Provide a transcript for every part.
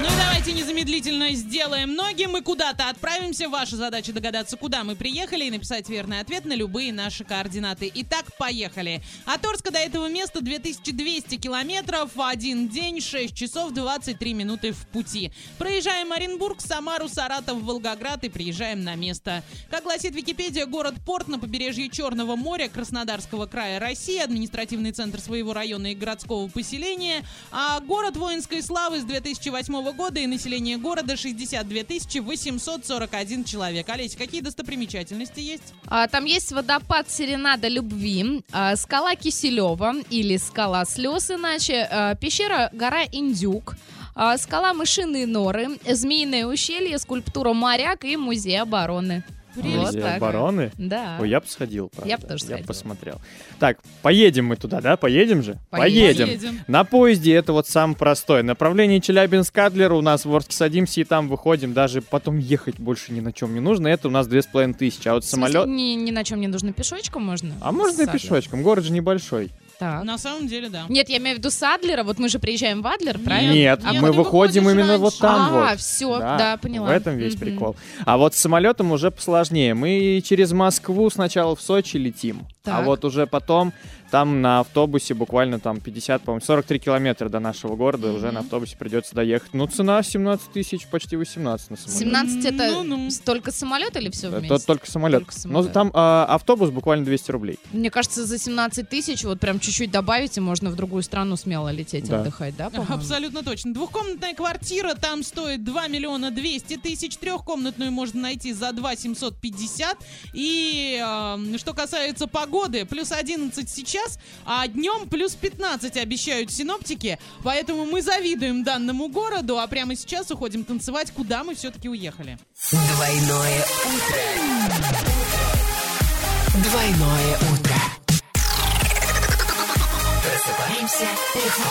Ну и давайте незамедлительно сделаем ноги. Мы куда-то отправимся. Ваша задача догадаться, куда мы приехали и написать верный ответ на любые наши координаты. Итак, поехали. От Орска до этого места 2200 километров, один день, 6 часов 23 минуты в пути. Проезжаем Оренбург, Самару, Саратов, Волгоград и приезжаем на место. Как гласит Википедия, город-порт на побережье Черного моря Краснодарского края России, административный центр своего района и городского поселения, а город воинской славы с 2008 года и население города 62 841 человек. Олеся, какие достопримечательности есть? А, там есть водопад Серенада Любви, а, скала Киселева или скала Слез иначе, а, пещера гора Индюк, а, скала Мышиные норы, Змеиное ущелье, скульптура Моряк и музей обороны. Вот так. обороны. Да. Ой, я бы сходил, правда. Я б тоже Я бы сходила. посмотрел. Так, поедем мы туда, да? Поедем же? Поедем. Поедем. На поезде это вот самое простое. Направление Челябинск-Адлер у нас в Орске садимся и там выходим. Даже потом ехать больше ни на чем не нужно. Это у нас две с половиной тысячи. А вот самолет... Ни, ни на чем не нужно пешочком можно? А можно и пешочком. Город же небольшой. Так. На самом деле, да. Нет, я имею в виду с Адлера. Вот мы же приезжаем в Адлер, правильно? Нет, Нет, мы выходим именно вот раньше. там а, вот. все, да, поняла. В этом весь Мгм. прикол. А вот с самолетом уже посложнее. Мы через Москву сначала в Сочи летим, а Так. вот уже потом там на автобусе буквально там 50, по-моему, 43 километра до нашего города уже на автобусе придется доехать. Ну, цена 17 тысяч, почти 18 на самолет. 17 это Ну-ну. только самолет или все вместе? Это только самолет. Только Но самолет. там а, автобус буквально 200 рублей. Мне кажется, за 17 тысяч вот прям чуть-чуть добавить, и можно в другую страну смело лететь Да. отдыхать, да, по-моему? Абсолютно точно. Двухкомнатная квартира там стоит 2 миллиона 200 тысяч. Трехкомнатную можно найти за 2 750. И э, что касается погоды, плюс 11 сейчас, а днем плюс 15 обещают синоптики. Поэтому мы завидуем данному городу, а прямо сейчас уходим танцевать, куда мы все-таки уехали. Двойное утро. Двойное утро. Просыпаемся легко.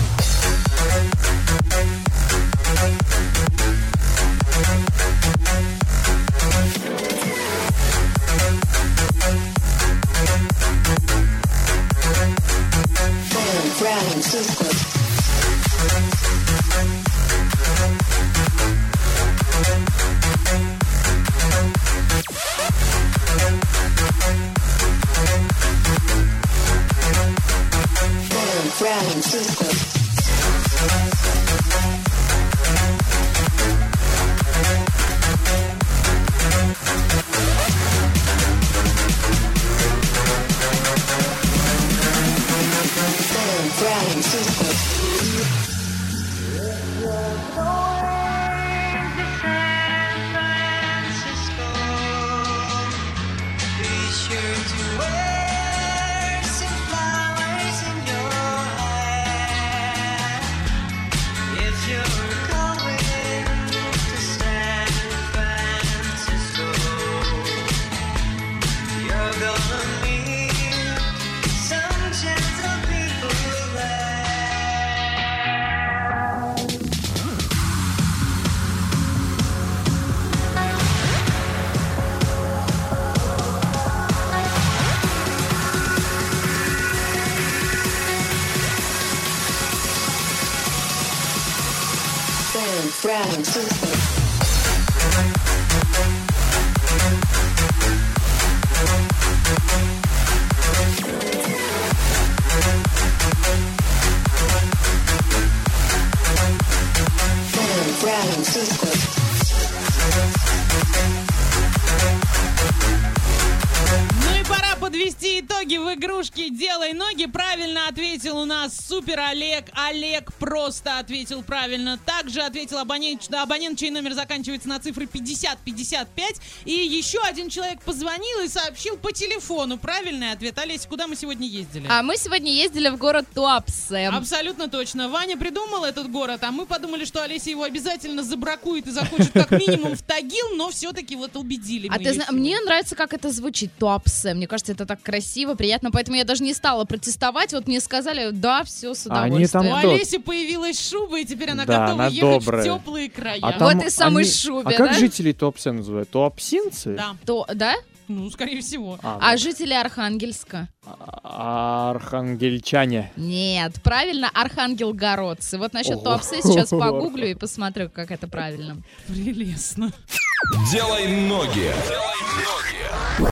Brown and Secret. Подвести итоги в рубрики «Делай ноги». Правильно ответил у нас Супер Олег. Олег просто ответил правильно. Также ответил абонент, абонент чей номер заканчивается на цифры 5055. И еще один человек позвонил и сообщил по телефону правильный ответ. Олеся, куда мы сегодня ездили? А мы сегодня ездили в город Туапсе. Абсолютно точно. Ваня придумал этот город, а мы подумали, что Олеся его обязательно забракует и захочет как минимум в Тагил, но все-таки вот убедили А ты знаешь, мне нравится, как это звучит, Туапсе. Мне кажется, это так красиво, приятно, поэтому я даже не стала протестовать. Вот мне сказали, да, все с А они там удовольствием. У? Олеси появилась шуба, и теперь она Да, готова она ехать добрая. в теплые края. А Вот там и самой они- шубе, А как да? жители Туапсе называют? Туапсинцы? Да, То, да? ну, скорее всего. А, А ну, жители Архангельска? Архангельчане. Нет, правильно, Архангелгородцы. Вот насчет Ого. Туапсе сейчас погуглю и посмотрю, как это правильно. Прелестно. Делай ноги. Делай ноги.